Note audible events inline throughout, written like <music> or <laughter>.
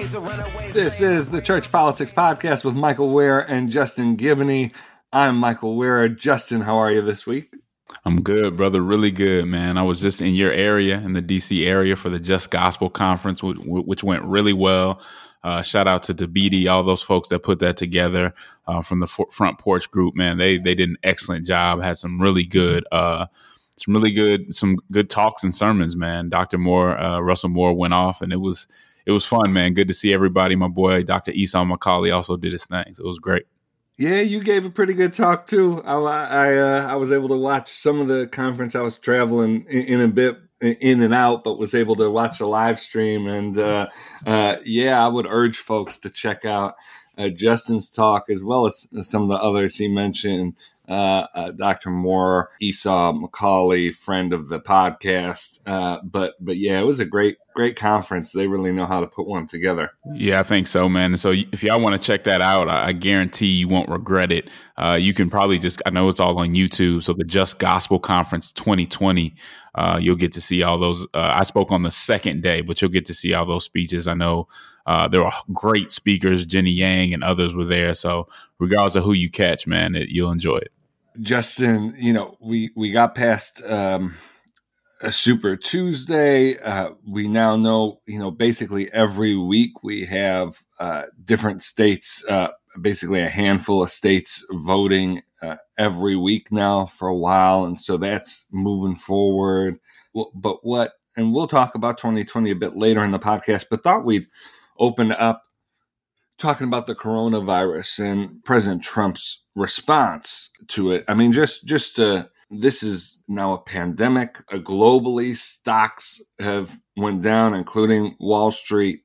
This is the Church Politics Podcast with Michael Ware and Justin Giboney. I'm Michael Ware. Justin, how are you this week? I'm good, brother. Really good, man. I was just in your area, in the DC area, for the Just Gospel Conference, which went really well. Uh, shout out to Thabiti, all those folks that put that together uh, from the front porch group. Man, they they did an excellent job. Had some really good, uh, some really good, some good talks and sermons. Man, Dr. Moore, uh, Russell Moore went off, and it was it was fun, man. Good to see everybody. My boy, Dr. Esau McCaulley, also did his thing, so it was great. Yeah, you gave a pretty good talk too. I I, uh, I was able to watch some of the conference. I was traveling in, in, a bit in and out, but was able to watch the live stream. And uh, uh, yeah, I would urge folks to check out uh, Justin's talk as well as some of the others he mentioned. Uh, uh, Dr. Moore, Esau McCaulley, friend of the podcast. Uh, but but yeah, it was a great great conference. They really know how to put one together. Yeah, I think so, man. So if y'all want to check that out, I guarantee you won't regret it. Uh, you can probably just I know it's all on YouTube. So the Just Gospel Conference 2020. Uh, you'll get to see all those. Uh, I spoke on the second day, but you'll get to see all those speeches. I know uh, there were great speakers. Jenny Yang and others were there. So regardless of who you catch, man, it, you'll enjoy it. Justin, you know, we we got past um, a Super Tuesday. Uh, we now know, you know, basically every week we have uh, different states, uh, basically a handful of states voting uh, every week now for a while, and so that's moving forward. But what, and we'll talk about 2020 a bit later in the podcast. But thought we'd open up talking about the coronavirus and President Trump's response to it. I mean, just just uh, this is now a pandemic. Uh, globally, stocks have went down, including Wall Street.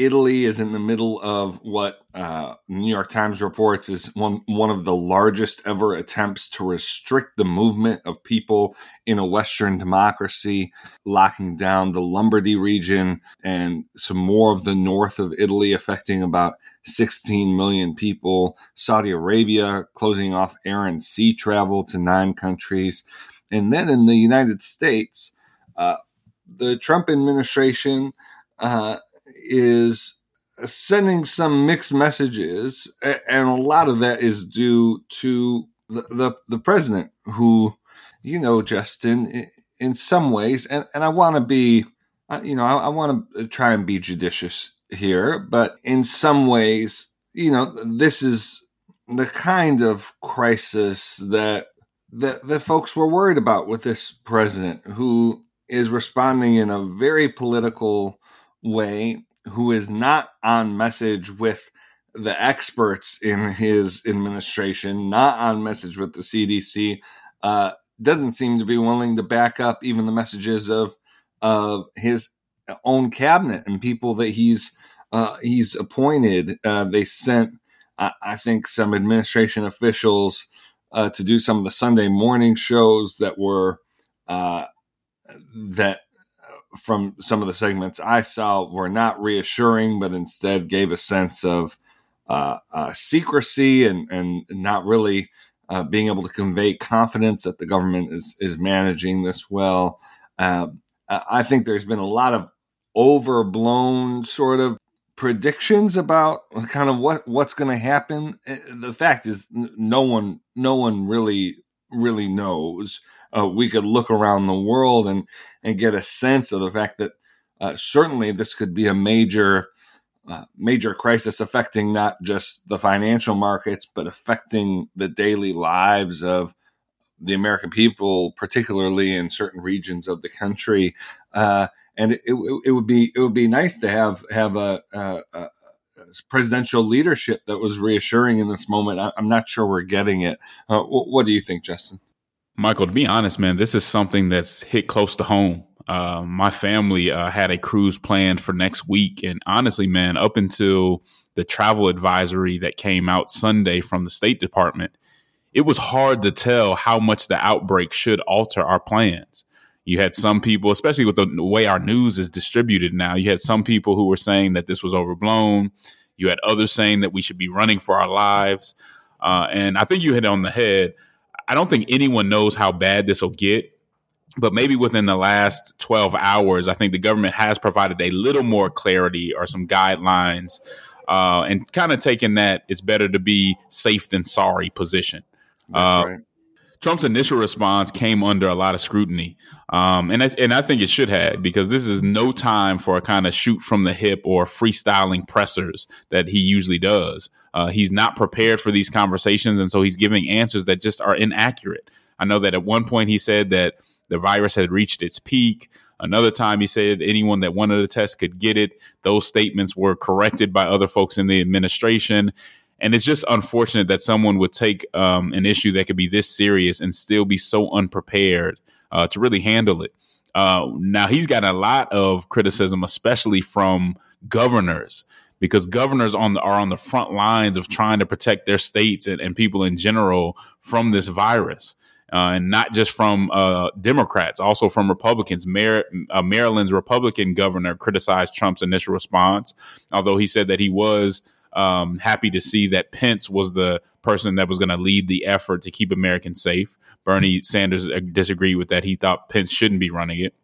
Italy is in the middle of what uh, New York Times reports is one one of the largest ever attempts to restrict the movement of people in a Western democracy, locking down the Lombardy region and some more of the north of Italy, affecting about 16 million people. Saudi Arabia closing off air and sea travel to nine countries, and then in the United States, uh, the Trump administration. Uh, is sending some mixed messages, and a lot of that is due to the the, the president, who, you know, Justin, in some ways, and, and I want to be, you know, I, I want to try and be judicious here, but in some ways, you know, this is the kind of crisis that that the folks were worried about with this president, who is responding in a very political way who is not on message with the experts in his administration, not on message with the CDC, uh, doesn't seem to be willing to back up even the messages of of his own cabinet and people that he's uh, he's appointed. Uh, they sent, I think, some administration officials uh, to do some of the Sunday morning shows that were uh, that from some of the segments I saw were not reassuring, but instead gave a sense of uh, uh, secrecy and, and not really uh, being able to convey confidence that the government is, is managing this well. Um, I think there's been a lot of overblown sort of predictions about kind of what, what's going to happen. Eh, the fact is, no one no one really really knows uh, we could look around the world and and get a sense of the fact that uh, certainly this could be a major uh, major crisis affecting not just the financial markets but affecting the daily lives of the American people, particularly in certain regions of the country. Uh, and it, it, it, would be it would be nice to have have a, a, a presidential leadership that was reassuring in this moment. I, am not sure we're getting it. Uh, what, what, do you think, Justin? Michael, to be honest, man, this is something that's hit close to home. Uh, my family uh, had a cruise planned for next week, and honestly, man, up until the travel advisory that came out Sunday from the State Department, it was hard to tell how much the outbreak should alter our plans. You had some people, especially with the way our news is distributed now, you had some people who were saying that this was overblown. You had others saying that we should be running for our lives. Uh, and I think you hit on the head. I don't think anyone knows how bad this will get, but maybe within the last 12 hours, I think the government has provided a little more clarity or some guidelines uh, and kind of taken that it's better to be safe than sorry position. Uh, right. Trump's initial response came under a lot of scrutiny, um, and I, and I think it should have because this is no time for a kind of shoot from the hip or freestyling pressers that he usually does. Uh, he's not prepared for these conversations, and so he's giving answers that just are inaccurate. I know that at one point he said that the virus had reached its peak. Another time he said anyone that wanted a test could get it. Those statements were corrected by other folks in the administration. And it's just unfortunate that someone would take um, an issue that could be this serious and still be so unprepared uh, to really handle it. Uh, now he's got a lot of criticism, especially from governors, because governors on the, are on the front lines of trying to protect their states and, and people in general from this virus. Uh, and not just from uh, Democrats, also from Republicans. Uh, Maryland's Republican governor criticized Trump's initial response, although he said that he was um, happy to see that Pence was the person that was going to lead the effort to keep Americans safe. Bernie Sanders uh, disagreed with that. He thought Pence shouldn't be running it.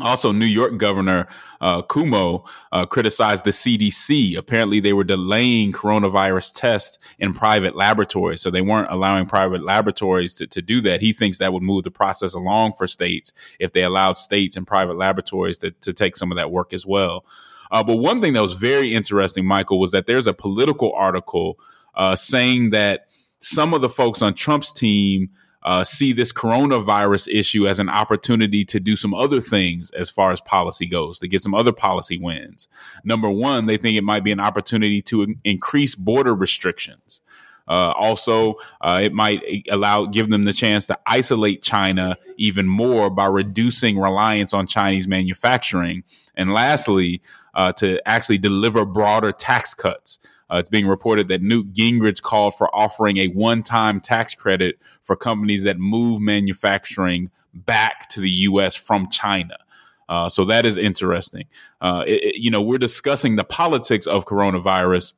Also, New York Governor uh, Cuomo uh, criticized the CDC. Apparently, they were delaying coronavirus tests in private laboratories, so they weren't allowing private laboratories to, to do that. He thinks that would move the process along for states if they allowed states and private laboratories to, to take some of that work as well. Uh, but one thing that was very interesting, Michael, was that there's a Politico article uh, saying that some of the folks on Trump's team uh, see this coronavirus issue as an opportunity to do some other things as far as policy goes, to get some other policy wins. Number one, they think it might be an opportunity to in- increase border restrictions. Uh, also, uh, it might allow give them the chance to isolate China even more by reducing reliance on Chinese manufacturing. And lastly, uh, to actually deliver broader tax cuts. Uh, it's being reported that Newt Gingrich called for offering a one-time tax credit for companies that move manufacturing back to the U.S. from China. Uh, so that is interesting. Uh, it, it, you know, we're discussing the politics of coronavirus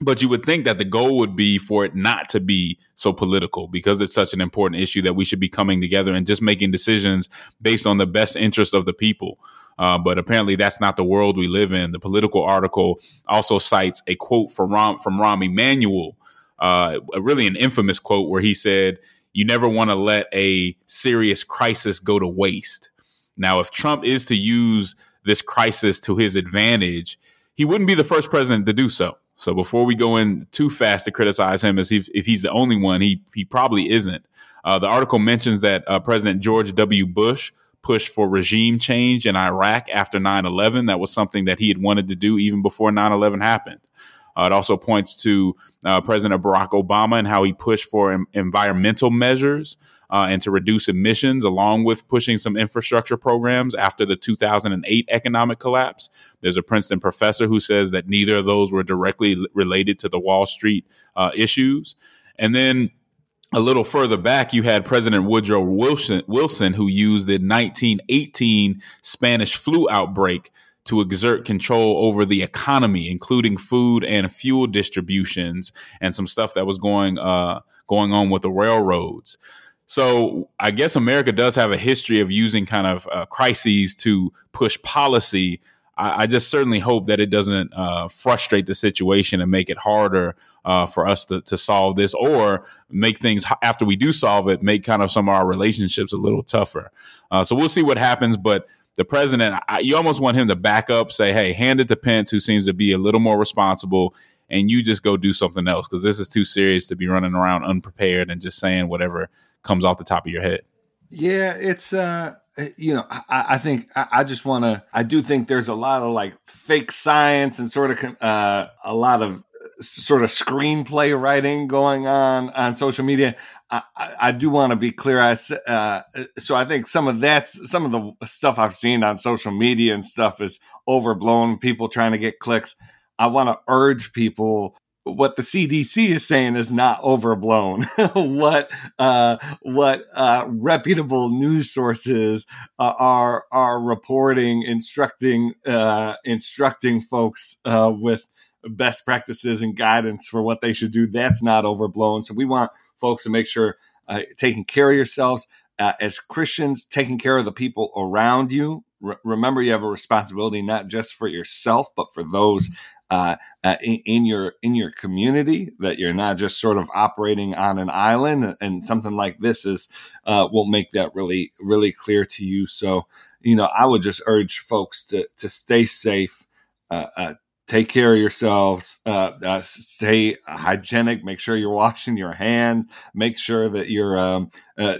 but you would think that the goal would be for it not to be so political because it's such an important issue that we should be coming together and just making decisions based on the best interest of the people. Uh, but apparently, that's not the world we live in. The Politico article also cites a quote from Rahm, from Rahm Emanuel, uh, really an infamous quote where he said, "You never want to let a serious crisis go to waste." Now, if Trump is to use this crisis to his advantage, he wouldn't be the first president to do so. So before we go in too fast to criticize him as if, if he's the only one, he he probably isn't. Uh, the article mentions that uh, President George W. Bush pushed for regime change in Iraq after 9-11. That was something that he had wanted to do even before 9-11 happened. Uh, it also points to uh, President Barack Obama and how he pushed for em- environmental measures uh, and to reduce emissions, along with pushing some infrastructure programs after the 2008 economic collapse. There's a Princeton professor who says that neither of those were directly related to the Wall Street uh, issues. And then a little further back, you had President Woodrow Wilson, Wilson, who used the 1918 Spanish flu outbreak to exert control over the economy, including food and fuel distributions and some stuff that was going uh, going on with the railroads. So I guess America does have a history of using kind of uh, crises to push policy. I, I, just certainly hope that it doesn't uh, frustrate the situation and make it harder uh, for us to, to solve this, or make things after we do solve it, make kind of some of our relationships a little tougher. Uh, so we'll see what happens, but the president, I, you almost want him to back up, say, hey, hand it to Pence, who seems to be a little more responsible, and you just go do something else because this is too serious to be running around unprepared and just saying whatever comes off the top of your head. Yeah, it's, uh, you know, I, I think I, I just want to, I do think there's a lot of like fake science and sort of uh, a lot of sort of screenplay writing going on on social media. I, I do want to be clear. I uh, so I think some of that's some of the stuff I've seen on social media and stuff is overblown. People trying to get clicks. I want to urge people what the CDC is saying is not overblown. <laughs> what uh, what uh, reputable news sources uh, are are reporting, instructing uh, instructing folks uh, with best practices and guidance for what they should do. That's not overblown. So we want folks to make sure uh, taking care of yourselves as Christians, taking care of the people around you. remember, you have a responsibility not just for yourself, but for those uh, uh, in, in, your in your community that you're not just sort of operating on an island and something like this is uh, will make that really really clear to you. So you know i would just urge folks to to stay safe uh, uh, take care of yourselves stay hygienic make sure you're <laughs> washing your hands make sure that you're um,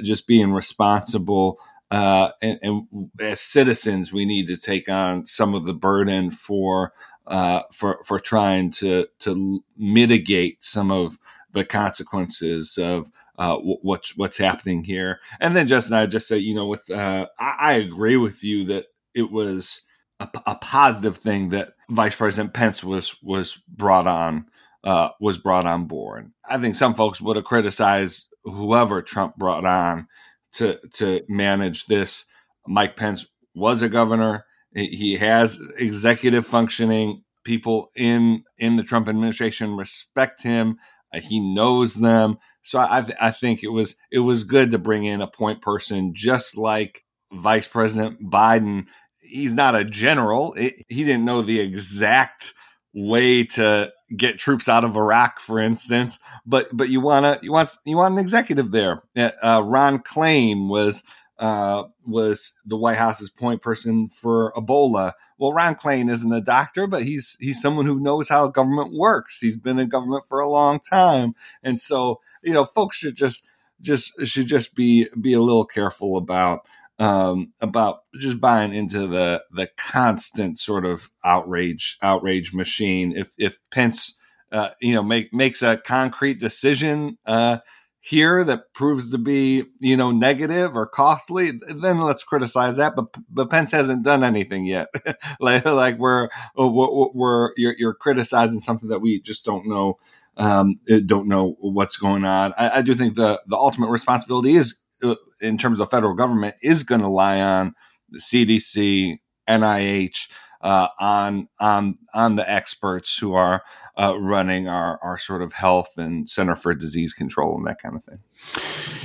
just being responsible uh, and, and, as citizens we need to take on some of the burden for uh, for for trying to to mitigate some of the consequences of uh, what's what's happening here. And then Justin, I just say, you know, with uh, I, I, agree with you that it was a, positive thing that Vice President Pence was was brought on uh, was brought on board. I think some folks would have criticized whoever Trump brought on to to manage this. Mike Pence was a governor he has executive functioning. People in in the Trump administration respect him. Uh, he knows them. So I, I think it was it was good to bring in a point person, just like Vice President Biden. He's not a general. It, he didn't know the exact way to get troops out of Iraq, for instance. But but you wanna you want you want an executive there. Uh, Ron Klain was uh, was the White House's point person for Ebola. Well, Ron Klain isn't a doctor, but he's he's someone who knows how government works. He's been in government for a long time, and so you know, folks should just just should just be be a little careful about um, about just buying into the the constant sort of outrage outrage machine. If if Pence uh, you know make makes a concrete decision. Uh, here that proves to be you know negative or costly then let's criticize that. But but pence hasn't done anything yet. <laughs> Like, like we're, we're, we're you're, you're, criticizing something that we just don't know um, don't know what's going on. I, I, do think the the ultimate responsibility is uh, in terms of federal government is going to lie on the cdc nih uh, on on on the experts who are uh, running our our sort of health and Center for Disease Control and that kind of thing.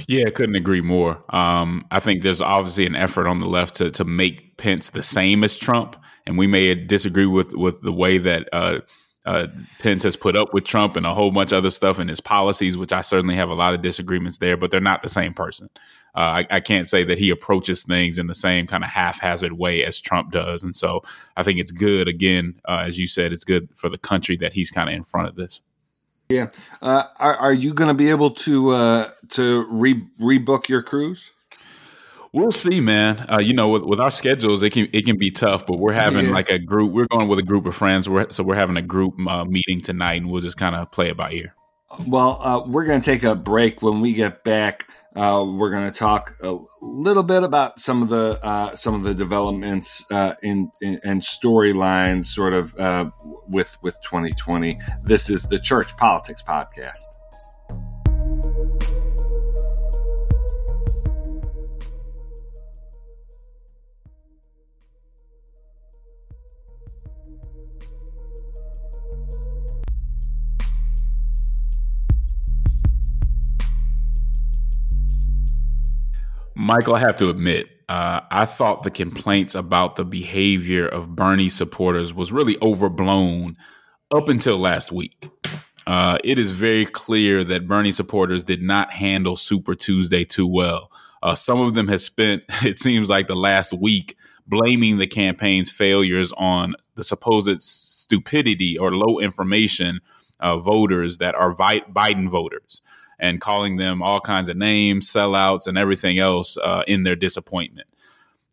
Yeah, I couldn't agree more. Um, I think there's obviously an effort on the left to to make Pence the same as Trump, and we may disagree with with the way that. Uh, uh, Pence has put up with Trump and a whole bunch of other stuff in his policies, which I certainly have a lot of disagreements there, but they're not the same person. Uh, I, I, can't say that he approaches things in the same kind of haphazard way as Trump does. And so I think it's good, again, uh, as you said, it's good for the country that he's kind of in front of this. Yeah. Uh, are, are, you going to be able to uh, to re- rebook your cruise? We'll see, man. Uh, you know, with, with our schedules, it can it can be tough. But we're having yeah. like a group. We're going with a group of friends. We're, so we're having a group uh, meeting tonight, and we'll just kind of play it by ear. Well, we're going to take a break. When we get back, uh, we're going to talk a little bit about some of the uh, some of the developments uh, in, in, and storylines, sort of uh, with with 2020. This is the Church Politics Podcast. Michael, I have to admit, uh, I thought the complaints about the behavior of Bernie supporters was really overblown up until last week. Uh, it is very clear that Bernie supporters did not handle Super Tuesday too well. Uh, some of them have spent, <laughs> it seems like, the last week blaming the campaign's failures on the supposed stupidity or low information uh, voters that are Biden voters and calling them all kinds of names, sellouts, and everything else uh, in their disappointment.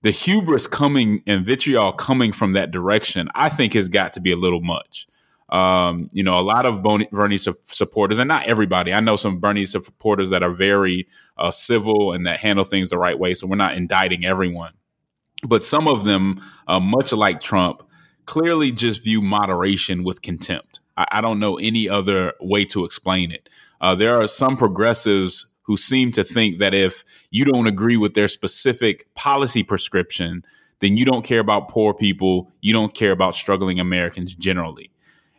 The hubris coming and vitriol coming from that direction, I think, has got to be a little much. Um, you know, a lot of Bernie supporters, and not everybody. I know some Bernie supporters that are very uh, civil and that handle things the right way. So we're not indicting everyone, but some of them, uh, much like Trump, clearly just view moderation with contempt. I, I don't know any other way to explain it. Uh, there are some progressives who seem to think that if you don't agree with their specific policy prescription, then you don't care about poor people, you don't care about struggling Americans generally.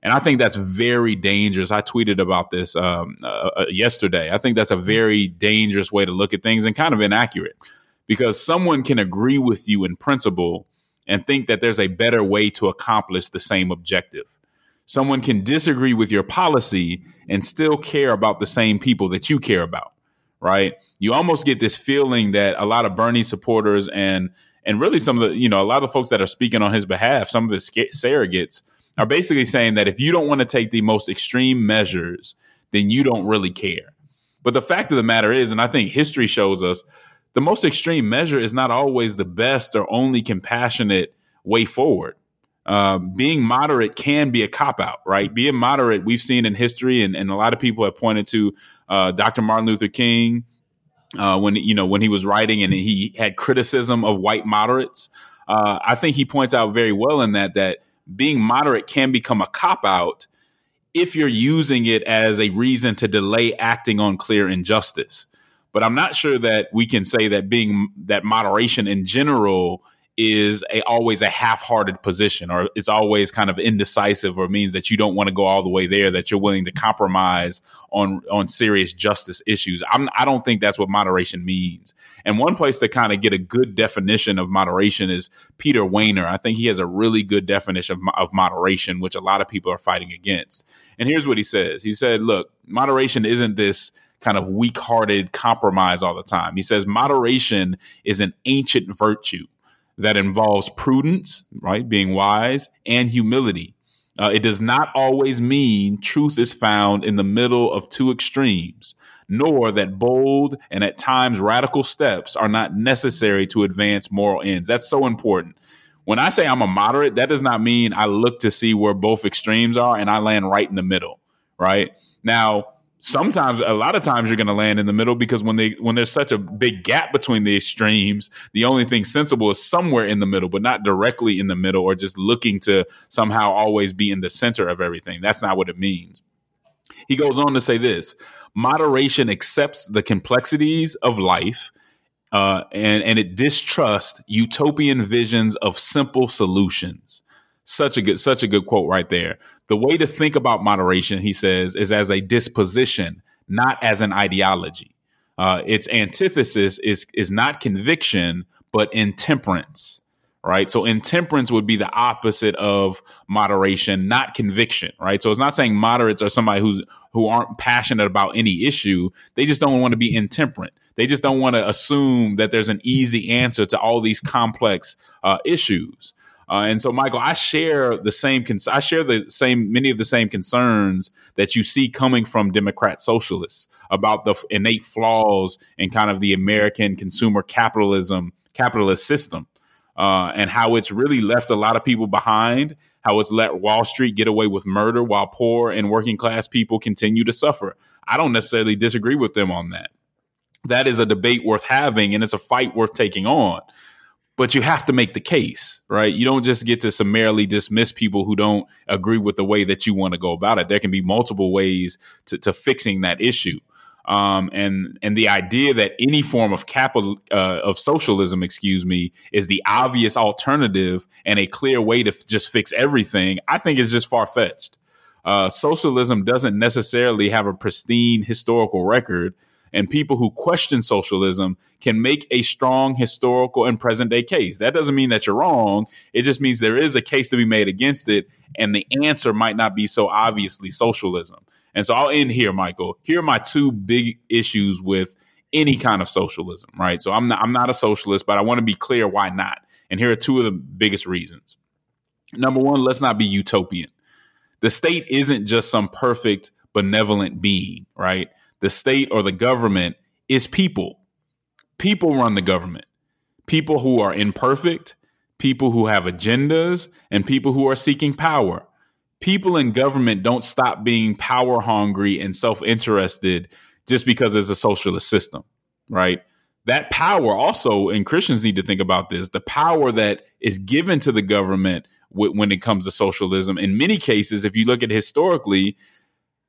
And I think that's very dangerous. I tweeted about this um, uh, uh, yesterday. I think that's a very dangerous way to look at things and kind of inaccurate because someone can agree with you in principle and think that there's a better way to accomplish the same objective. Someone can disagree with your policy and still care about the same people that you care about, right? You almost get this feeling that a lot of Bernie supporters and and really some of the you know a lot of the folks that are speaking on his behalf, some of the surrogates are basically saying that if you don't want to take the most extreme measures, then you don't really care. But the fact of the matter is, and I think history shows us, the most extreme measure is not always the best or only compassionate way forward. Uh, being moderate can be a cop out, right? Being moderate, we've seen in history, and, and a lot of people have pointed to uh, Dr. Martin Luther King uh, when you know when he was writing and he had criticism of white moderates. Uh, I think he points out very well in that that being moderate can become a cop out if you're using it as a reason to delay acting on clear injustice. But I'm not sure that we can say that being that moderation in general is a, always a half-hearted position or it's always kind of indecisive or means that you don't want to go all the way there that you're willing to compromise on on serious justice issues. I'm, i don't think that's what moderation means. And one place to kind of get a good definition of moderation is peter wehner i think he has a really good definition of, of moderation which a lot of people are fighting against. And here's what he says. He said look moderation isn't this kind of weak-hearted compromise all the time. He says moderation is an ancient virtue that involves prudence, right, being wise, and humility. Uh, it does not always mean truth is found in the middle of two extremes, nor that bold and at times radical steps are not necessary to advance moral ends. That's so important. When I say I'm a moderate, that does not mean I look to see where both extremes are and I land right in the middle, right? Now, sometimes a lot of times you're going to land in the middle because when they when there's such a big gap between the extremes the only thing sensible is somewhere in the middle but not directly in the middle or just looking to somehow always be in the center of everything. That's not what it means. He goes on to say this moderation accepts the complexities of life uh, and and it distrusts utopian visions of simple solutions such a good, such a good quote right there. The way to think about moderation, he says, is as a disposition, not as an ideology. Uh, its antithesis is is not conviction, but intemperance. Right. So intemperance would be the opposite of moderation, not conviction. Right. So it's not saying moderates are somebody who's who aren't passionate about any issue. They just don't want to be intemperate. They just don't want to assume that there's an easy answer to all these complex uh, issues. Uh, and so, Michael, I share the same. Cons- I share the same many of the same concerns that you see coming from Democrat socialists about the innate flaws in kind of the American consumer capitalism capitalist system, uh, and how it's really left a lot of people behind. How it's let Wall Street get away with murder while poor and working class people continue to suffer. I don't necessarily disagree with them on that. That is a debate worth having, and it's a fight worth taking on but you have to make the case, right? You don't just get to summarily dismiss people who don't agree with the way that you want to go about it. There can be multiple ways to, to fixing that issue. Um, and and the idea that any form of capital uh, of socialism, excuse me, is the obvious alternative and a clear way to f- just fix everything, I think is just far fetched. Uh, socialism doesn't necessarily have a pristine historical record, and people who question socialism can make a strong historical and present day case. That doesn't mean that you're wrong. It just means there is a case to be made against it, and the answer might not be so obviously socialism. And so I'll end here, Michael. Here are my two big issues with any kind of socialism, right? So I'm not, I'm not a socialist, but I want to be clear why not. And here are two of the biggest reasons. Number one, let's not be utopian. The state isn't just some perfect benevolent being, right? The state or the government is people. People run the government. People who are imperfect, people who have agendas, and people who are seeking power. People in government don't stop being power hungry and self interested just because it's a socialist system, right? That power also, and Christians need to think about this the power that is given to the government when it comes to socialism. In many cases, if you look at historically,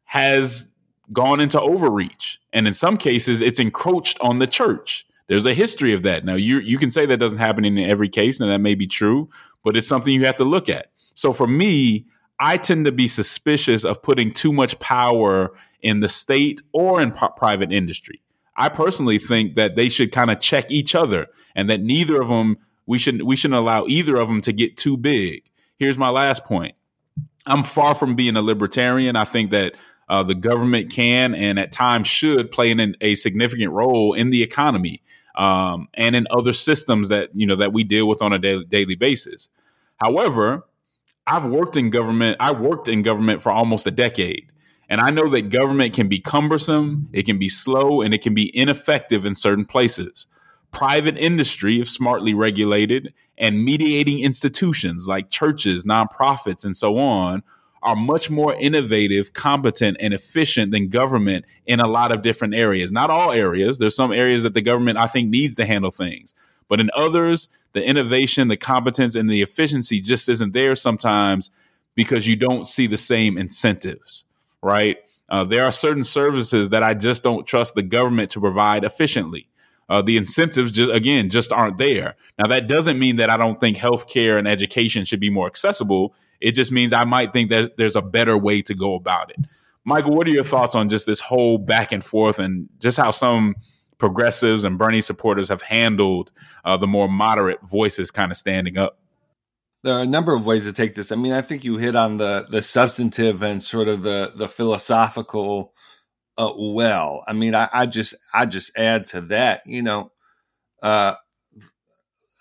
has gone into overreach, and in some cases, it's encroached on the church. There's a history of that. Now, you you can say that doesn't happen in every case, and that may be true, but it's something you have to look at. So for me, I tend to be suspicious of putting too much power in the state or in p- private industry. I personally think that they should kind of check each other, and that neither of them we shouldn't we shouldn't allow either of them to get too big. Here's my last point. I'm far from being a libertarian. I think that uh, the government can and at times should play an, a significant role in the economy um, and in other systems that you know that we deal with on a daily, daily basis. However, I've worked in government. I worked in government for almost a decade, and I know that government can be cumbersome, it can be slow, and it can be ineffective in certain places. Private industry, if smartly regulated, and mediating institutions like churches, nonprofits, and so on are much more innovative, competent, and efficient than government in a lot of different areas. Not all areas. There's some areas that the government, I think, needs to handle things. But in others, the innovation, the competence, and the efficiency just isn't there sometimes because you don't see the same incentives, right? Uh, there are certain services that I just don't trust the government to provide efficiently. Uh, the incentives just again just aren't there. Now that doesn't mean that I don't think healthcare and education should be more accessible. It just means I might think that there's a better way to go about it. Michael, what are your thoughts on just this whole back and forth and just how some progressives and Bernie supporters have handled uh, the more moderate voices kind of standing up? There are a number of ways to take this. I mean, I think you hit on the the substantive and sort of the the philosophical uh, well. I mean, I, I, just I just add to that. You know, uh,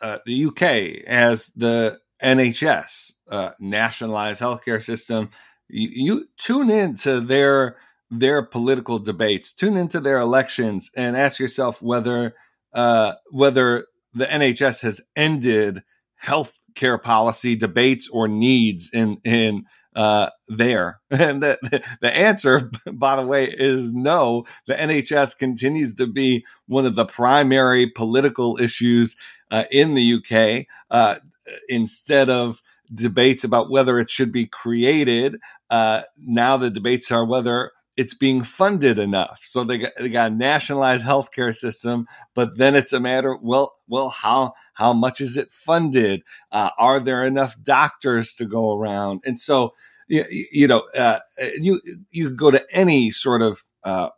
uh, the UK has the NHS, uh, nationalized healthcare system. You, you tune into their their political debates, tune into their elections, and ask yourself whether uh, whether the NHS has ended health care policy debates or needs in in uh, there. <laughs> And the, the answer, <laughs> by the way, is no. The NHS continues to be one of the primary political issues uh, in the UK. Uh, instead of debates about whether it should be created, uh, now the debates are whether it's being funded enough. So they got, they got a nationalized healthcare system, but then it's a matter, well, well, how, how much is it funded? Uh, are there enough doctors to go around? And so, you, you know, uh, you, you go to any sort of, uh,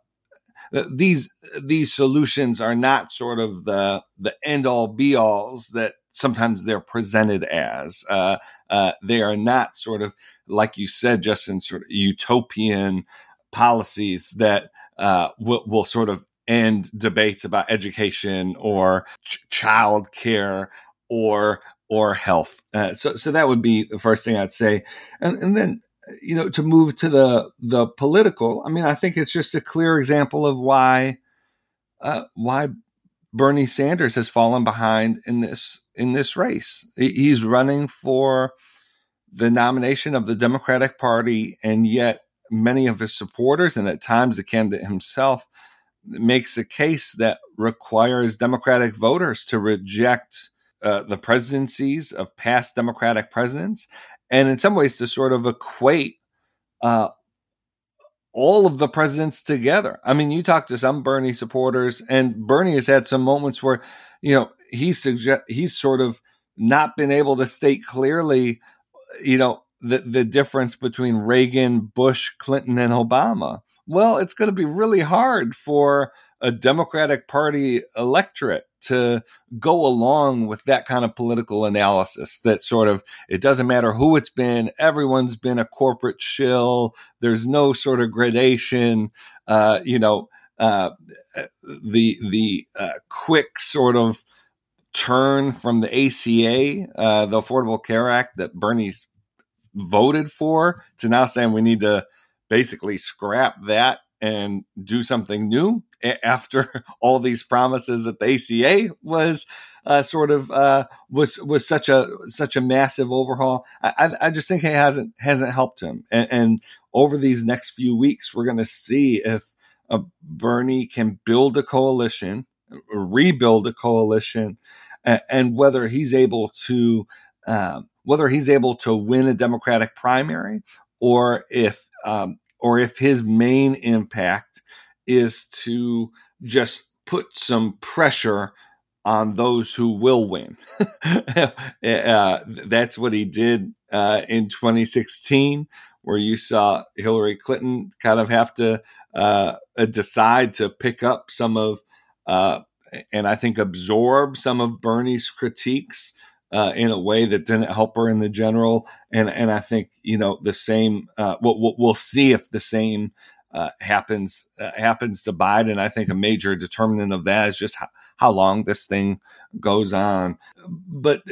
these these solutions are not sort of the the end all be alls that sometimes they're presented as. Uh, uh, they are not sort of like you said, Justin, sort of utopian policies that uh, will, will sort of end debates about education or ch- child care or or health. Uh, so so that would be the first thing I'd say, and and then you know to move to the the political. I mean, I think it's just a clear example of why uh, why Bernie Sanders has fallen behind in this in this race. He's running for the nomination of the Democratic Party, and yet many of his supporters, and at times the candidate himself, makes a case that requires Democratic voters to reject uh, the presidencies of past Democratic presidents, and in some ways to sort of equate uh, all of the presidents together. I mean, you talk to some Bernie supporters, and Bernie has had some moments where, you know, he suggest he's sort of not been able to state clearly, you know, the, the difference between Reagan, Bush, Clinton, and Obama? Well, it's going to be really hard for a Democratic Party electorate to go along with that kind of political analysis that sort of it doesn't matter who it's been everyone's been a corporate shill there's no sort of gradation uh, you know uh, the the uh, quick sort of turn from the ACA uh, the Affordable Care Act that Bernie's voted for to now saying we need to basically scrap that and do something new after <laughs> all these promises that the ACA was uh, sort of uh, was was such a such a massive overhaul. I, I just think it hasn't hasn't helped him. And, and over these next few weeks, we're going to see if uh, Bernie can build a coalition, rebuild a coalition, and, and whether he's able to um, whether he's able to win a Democratic primary or if um, or if his main impact is to just put some pressure on those who will win. <laughs> uh, that's what he did uh, in 2016, where you saw Hillary Clinton kind of have to uh, decide to pick up some of, uh, and I think absorb some of Bernie's critiques. Uh, in a way that didn't help her in the general, and and I think you know the same. Uh, we'll, we'll see if the same uh, happens uh, happens to Biden. I think a major determinant of that is just how, how long this thing goes on. But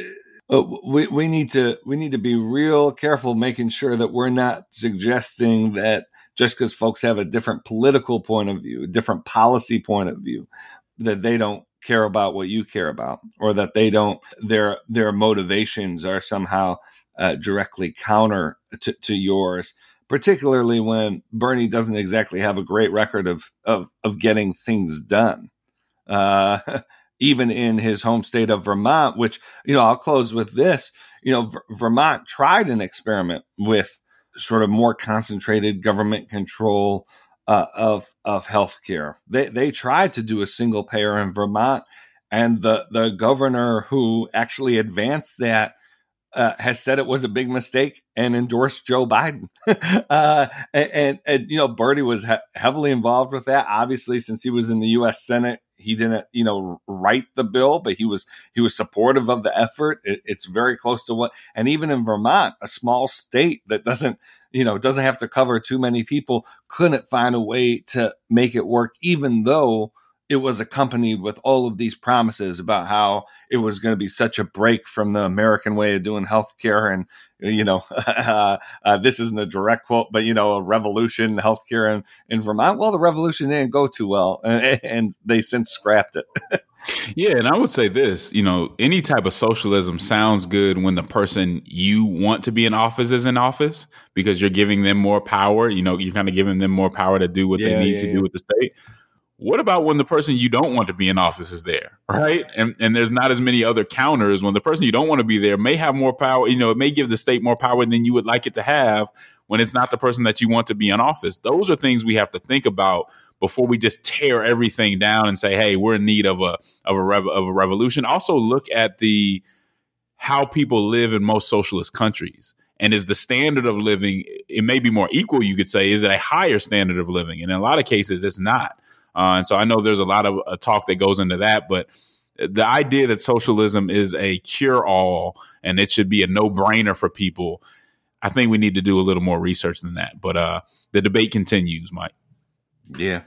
uh, we we need to we need to be real careful making sure that we're not suggesting that just because folks have a different political point of view, a different policy point of view, that they don't care about what you care about, or that they don't their their motivations are somehow uh, directly counter to, to yours particularly when Bernie doesn't exactly have a great record of of, of getting things done. Uh, <laughs> even in his home state of Vermont, which you know, I'll close with this. You know, v- Vermont tried an experiment with sort of more concentrated government control uh, of of healthcare. They they tried to do a single payer in Vermont, and the the governor who actually advanced that uh, has said it was a big mistake and endorsed Joe Biden. <laughs> uh, and, and, and, you know, Bernie was he- heavily involved with that. Obviously, since he was in the U.S. Senate, he didn't, you know, write the bill, but he was he was supportive of the effort. It, it's very close to what, and even in Vermont, a small state that doesn't, you know, doesn't have to cover too many people, couldn't find a way to make it work, even though it was accompanied with all of these promises about how it was going to be such a break from the American way of doing healthcare. And, you know, uh, <laughs> uh, this isn't a direct quote, but, you know, a revolution in healthcare in, in Vermont. Well, the revolution didn't go too well, and, <laughs> and they since scrapped it. yeah. And I would say this you know, any type of socialism sounds good when the person you want to be in office is in office because you're giving them more power. You know, you're kind of giving them more power to do what yeah, they need yeah, to yeah. do with the state what about when the person you don't want to be in office is there, right? And and there's not as many other counters when the person you don't want to be there may have more power. You know, it may give the state more power than you would like it to have when it's not the person that you want to be in office. Those are things we have to think about before we just tear everything down and say, "Hey, we're in need of a of a rev- of a revolution." Also, look at the how people live in most socialist countries and is the standard of living it may be more equal you could say is it a higher standard of living and in a lot of cases it's not uh, and so I know there's a lot of uh, talk that goes into that, but the idea that socialism is a cure all and it should be a no brainer for people, I think we need to do a little more research than that. But uh, the debate continues, Mike. Yeah.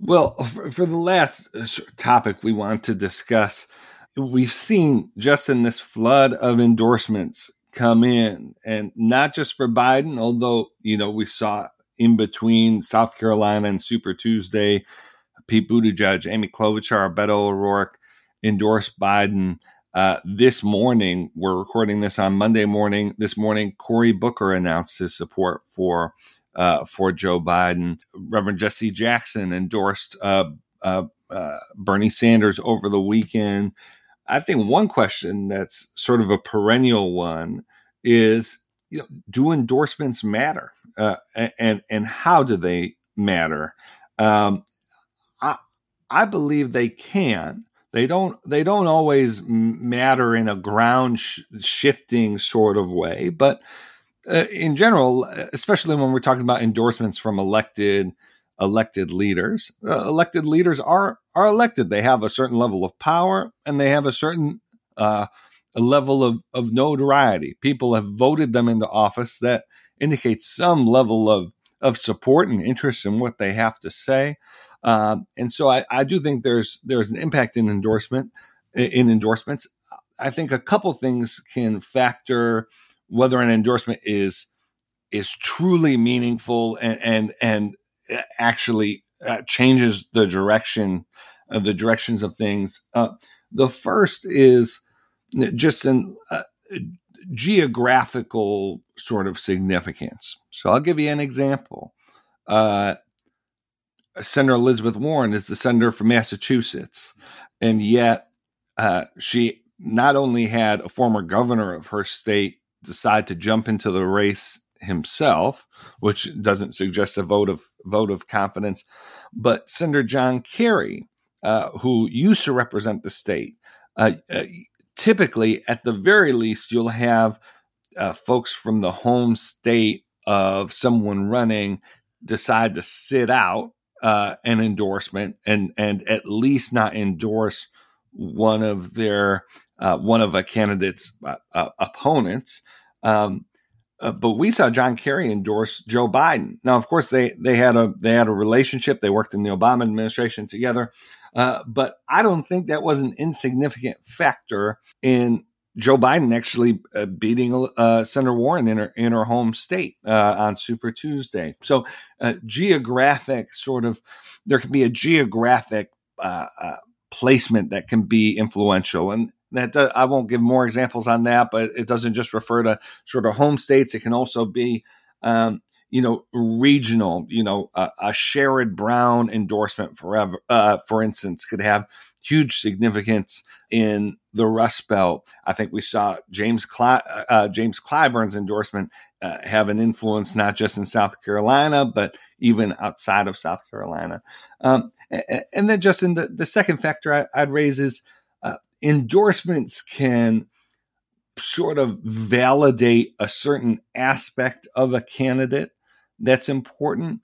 Well, for, for the last uh, topic we want to discuss, we've seen just in this flood of endorsements come in, and not just for Biden, although, you know, we saw in between South Carolina and Super Tuesday Pete Buttigieg, Amy Klobuchar, Beto O'Rourke endorsed Biden. Uh, this morning, we're recording this on Monday morning. This morning, Cory Booker announced his support for uh, for Joe Biden. Reverend Jesse Jackson endorsed uh, uh, uh Bernie Sanders over the weekend. I think one question that's sort of a perennial one is, you know, do endorsements matter, uh, and and how do they matter? Um, I believe they can. They don't. They don't always matter in a ground sh- shifting sort of way, but uh, in general, especially when we're talking about endorsements from elected elected leaders, uh, elected leaders are are elected. They have a certain level of power, and they have a certain uh, level of of notoriety. People have voted them into office that indicates some level of of support and interest in what they have to say. Um, and so I, I, do think there's there's an impact in endorsement in endorsements. I think a couple things can factor whether an endorsement is is truly meaningful and and, and actually uh, changes the direction of the directions of things. Uh, the first is just an uh, geographical sort of significance. So I'll give you an example. Uh, Senator Elizabeth Warren is the senator from Massachusetts, and yet uh, she not only had a former governor of her state decide to jump into the race himself, which doesn't suggest a vote of vote of confidence. But Senator John Kerry, uh, who used to represent the state, uh, uh, typically, at the very least, you'll have uh, folks from the home state of someone running decide to sit out uh, an endorsement and and at least not endorse one of their uh, one of a candidate's uh, uh opponents. Um, uh, but we saw John Kerry endorse Joe Biden. Now, of course, they they had a they had a relationship. They worked in the Obama administration together. Uh, but I don't think that was an insignificant factor in Joe Biden actually uh, beating uh, Senator Warren in her in her home state uh, on Super Tuesday. So, uh, geographic sort of there can be a geographic uh, uh, placement that can be influential, and that I won't give more examples on that, but it doesn't just refer to sort of home states. It can also be um, you know, regional, you know, a, a Sherrod Brown endorsement forever, uh, for instance, could have huge significance in the Rust Belt. I think we saw James uh, James Clyburn's endorsement uh, have an influence not just in South Carolina, but even outside of South Carolina. Um, and then, just in the, the second factor I, would raise is uh, endorsements can sort of validate a certain aspect of a candidate that's important,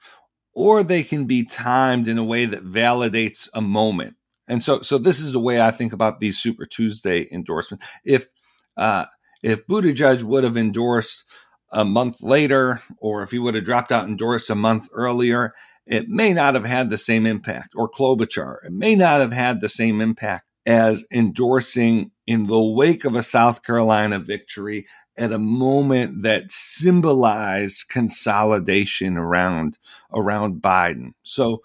or they can be timed in a way that validates a moment. And so, so this is the way I think about these Super Tuesday endorsements. If uh, if Buttigieg would have endorsed a month later, or if he would have dropped out endorsed a month earlier, it may not have had the same impact. Or Klobuchar, it may not have had the same impact as endorsing in the wake of a South Carolina victory at a moment that symbolized consolidation around around Biden. So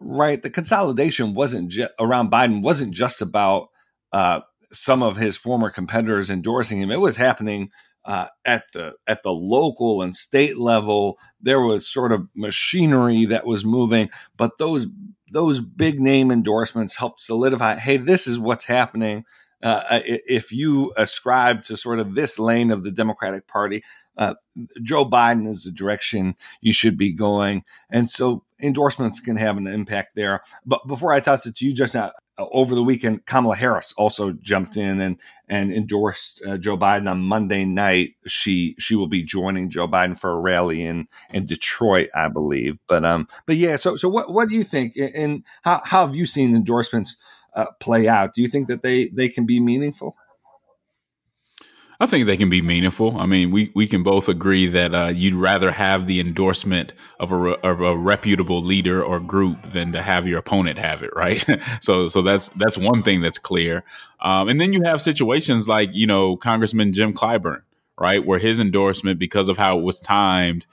right? The consolidation wasn't ju- around Biden wasn't just about uh, some of his former competitors endorsing him. It was happening uh, at the at the local and state level. There was sort of machinery that was moving, but those those big name endorsements helped solidify. Hey, this is what's happening. Uh, if you ascribe to sort of this lane of the Democratic Party, uh, Joe Biden is the direction you should be going. And so endorsements can have an impact there. But before I toss it to you, just now, uh, over the weekend, Kamala Harris also jumped in and and endorsed uh, Joe Biden on Monday night. She she will be joining Joe Biden for a rally in in Detroit, I believe. But um, but yeah. So so what what do you think? And how how have you seen endorsements uh, play out? Do you think that they they can be meaningful? I think they can be meaningful. I mean, we, we can both agree that uh, you'd rather have the endorsement of a, of a reputable leader or group than to have your opponent have it, right? <laughs> so so that's that's one thing that's clear. Um, and then you have situations like you know Congressman Jim Clyburn, right, where his endorsement because of how it was timed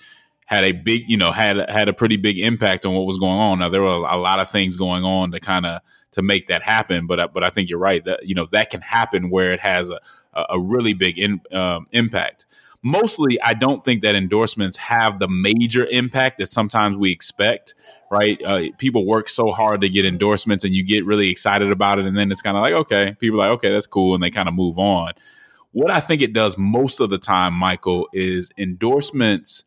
had a big you know had had a pretty big impact on what was going on. Now there were a lot of things going on to kind of to make that happen, but but I think you're right that you know that can happen where it has a a really big in, um, impact. Mostly, I don't think that endorsements have the major impact that sometimes we expect. Right? Uh, people work so hard to get endorsements, and you get really excited about it, and then it's kind of like, okay, people are like, okay, that's cool, and they kind of move on. What I think it does most of the time, Michael, is endorsements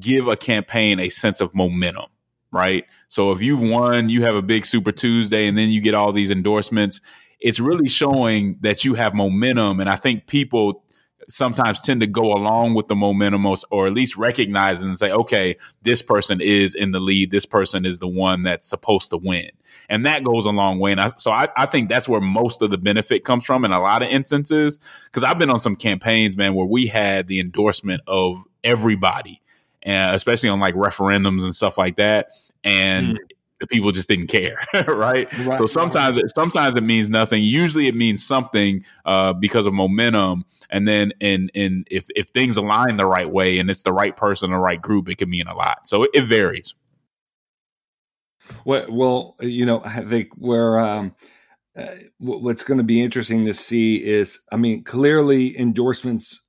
give a campaign a sense of momentum right? So if you've won, you have a big Super Tuesday, and then you get all these endorsements it's really showing that you have momentum. And I think people sometimes tend to go along with the momentum or, at least recognize and say, okay, this person is in the lead. This person is the one that's supposed to win. And that goes a long way. And I, so I, I think that's where most of the benefit comes from in a lot of instances. Cause I've been on some campaigns, man, where we had the endorsement of everybody, and especially on like referendums and stuff like that. And mm the people just didn't care, <laughs> right? right? So sometimes, right. sometimes it means nothing. Usually, it means something uh, because of momentum. And then, and and if if things align the right way and it's the right person, the right group, it can mean a lot. So it, it varies. Well, well, you know, I think where um, uh, what's going to be interesting to see is, I mean, clearly endorsements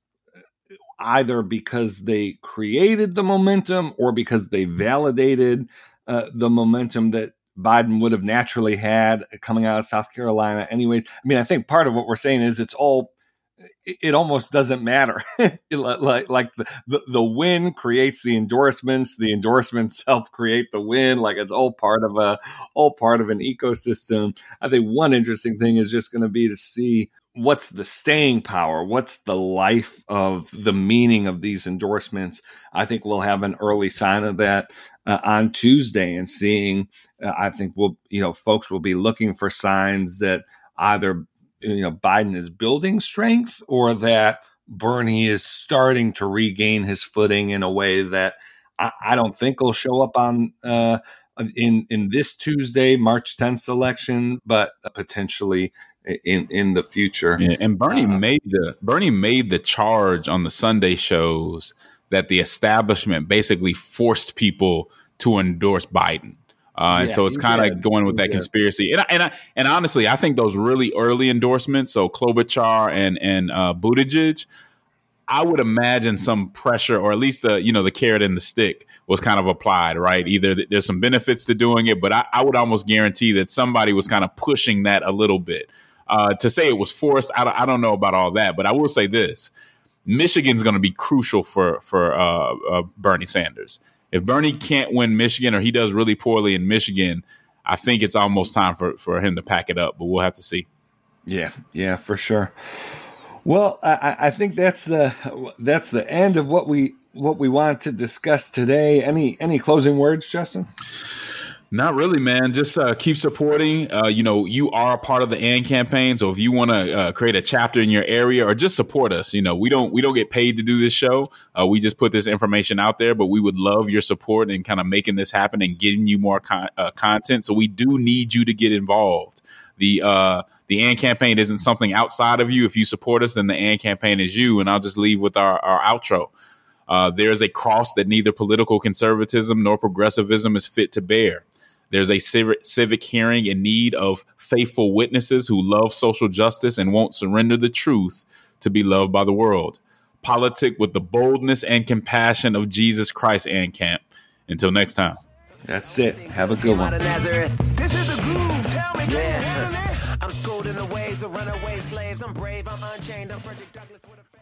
either because they created the momentum or because they validated uh, the momentum that Biden would have naturally had coming out of South Carolina. Anyways, I mean, I think part of what we're saying is it's all it almost doesn't matter. <laughs> like like the, the, win creates the endorsements, the endorsements <laughs> help create the win. Like it's all part of a all part of an ecosystem. I think one interesting thing is just going to be to see what's the staying power, what's the life of the meaning of these endorsements. I think we'll have an early sign of that uh, on Tuesday and seeing. Uh, I think we'll you know folks will be looking for signs that either you know Biden is building strength or that Bernie is starting to regain his footing in a way that I, I don't think will show up on uh, in in this Tuesday, March 10th election, but potentially in in the future. Yeah, and Bernie uh, made the Bernie made the charge on the Sunday shows that the establishment basically forced people to endorse Biden. Uh, and yeah, so it's kind of going with that conspiracy. And I, and I, and honestly, I think those really early endorsements, so Klobuchar and and uh, Buttigieg, I would imagine some pressure, or at least the you know the carrot and the stick was kind of applied, right? Either there's some benefits to doing it, but I, I would almost guarantee that somebody was kind of pushing that a little bit. Uh, to say it was forced, I don't, I don't know about all that, but I will say this: Michigan's going to be crucial for for uh, uh, Bernie Sanders if Bernie can't win Michigan or he does really poorly in Michigan, I think it's almost time for, for him to pack it up, but we'll have to see. Yeah, yeah, for sure. Well, I, I think that's the that's the end of what we what we want to discuss today. Any any closing words, Justin? Not really, man. Just uh, keep supporting. Uh, you know, you are a part of the AND campaign, so if you want to uh, create a chapter in your area or just support us, you know, we don't we don't get paid to do this show. Uh, we just put this information out there, but we would love your support in kind of making this happen and getting you more con- uh, content. So we do need you to get involved. The uh, the AND campaign isn't something outside of you. If you support us, then the AND campaign is you. And I'll just leave with our, our outro. there is a cross that neither political conservatism nor progressivism is fit to bear. There's a civic, civic hearing in need of faithful witnesses who love social justice and won't surrender the truth to be loved by the world. Politic with the boldness and compassion of Jesus Christ and camp. Until next time. That's it. Have a good one. This is the groove. Tell me, yeah. I'm schooled in the ways of runaway slaves. I'm brave. I'm unchained. I'm Frederick Douglass with a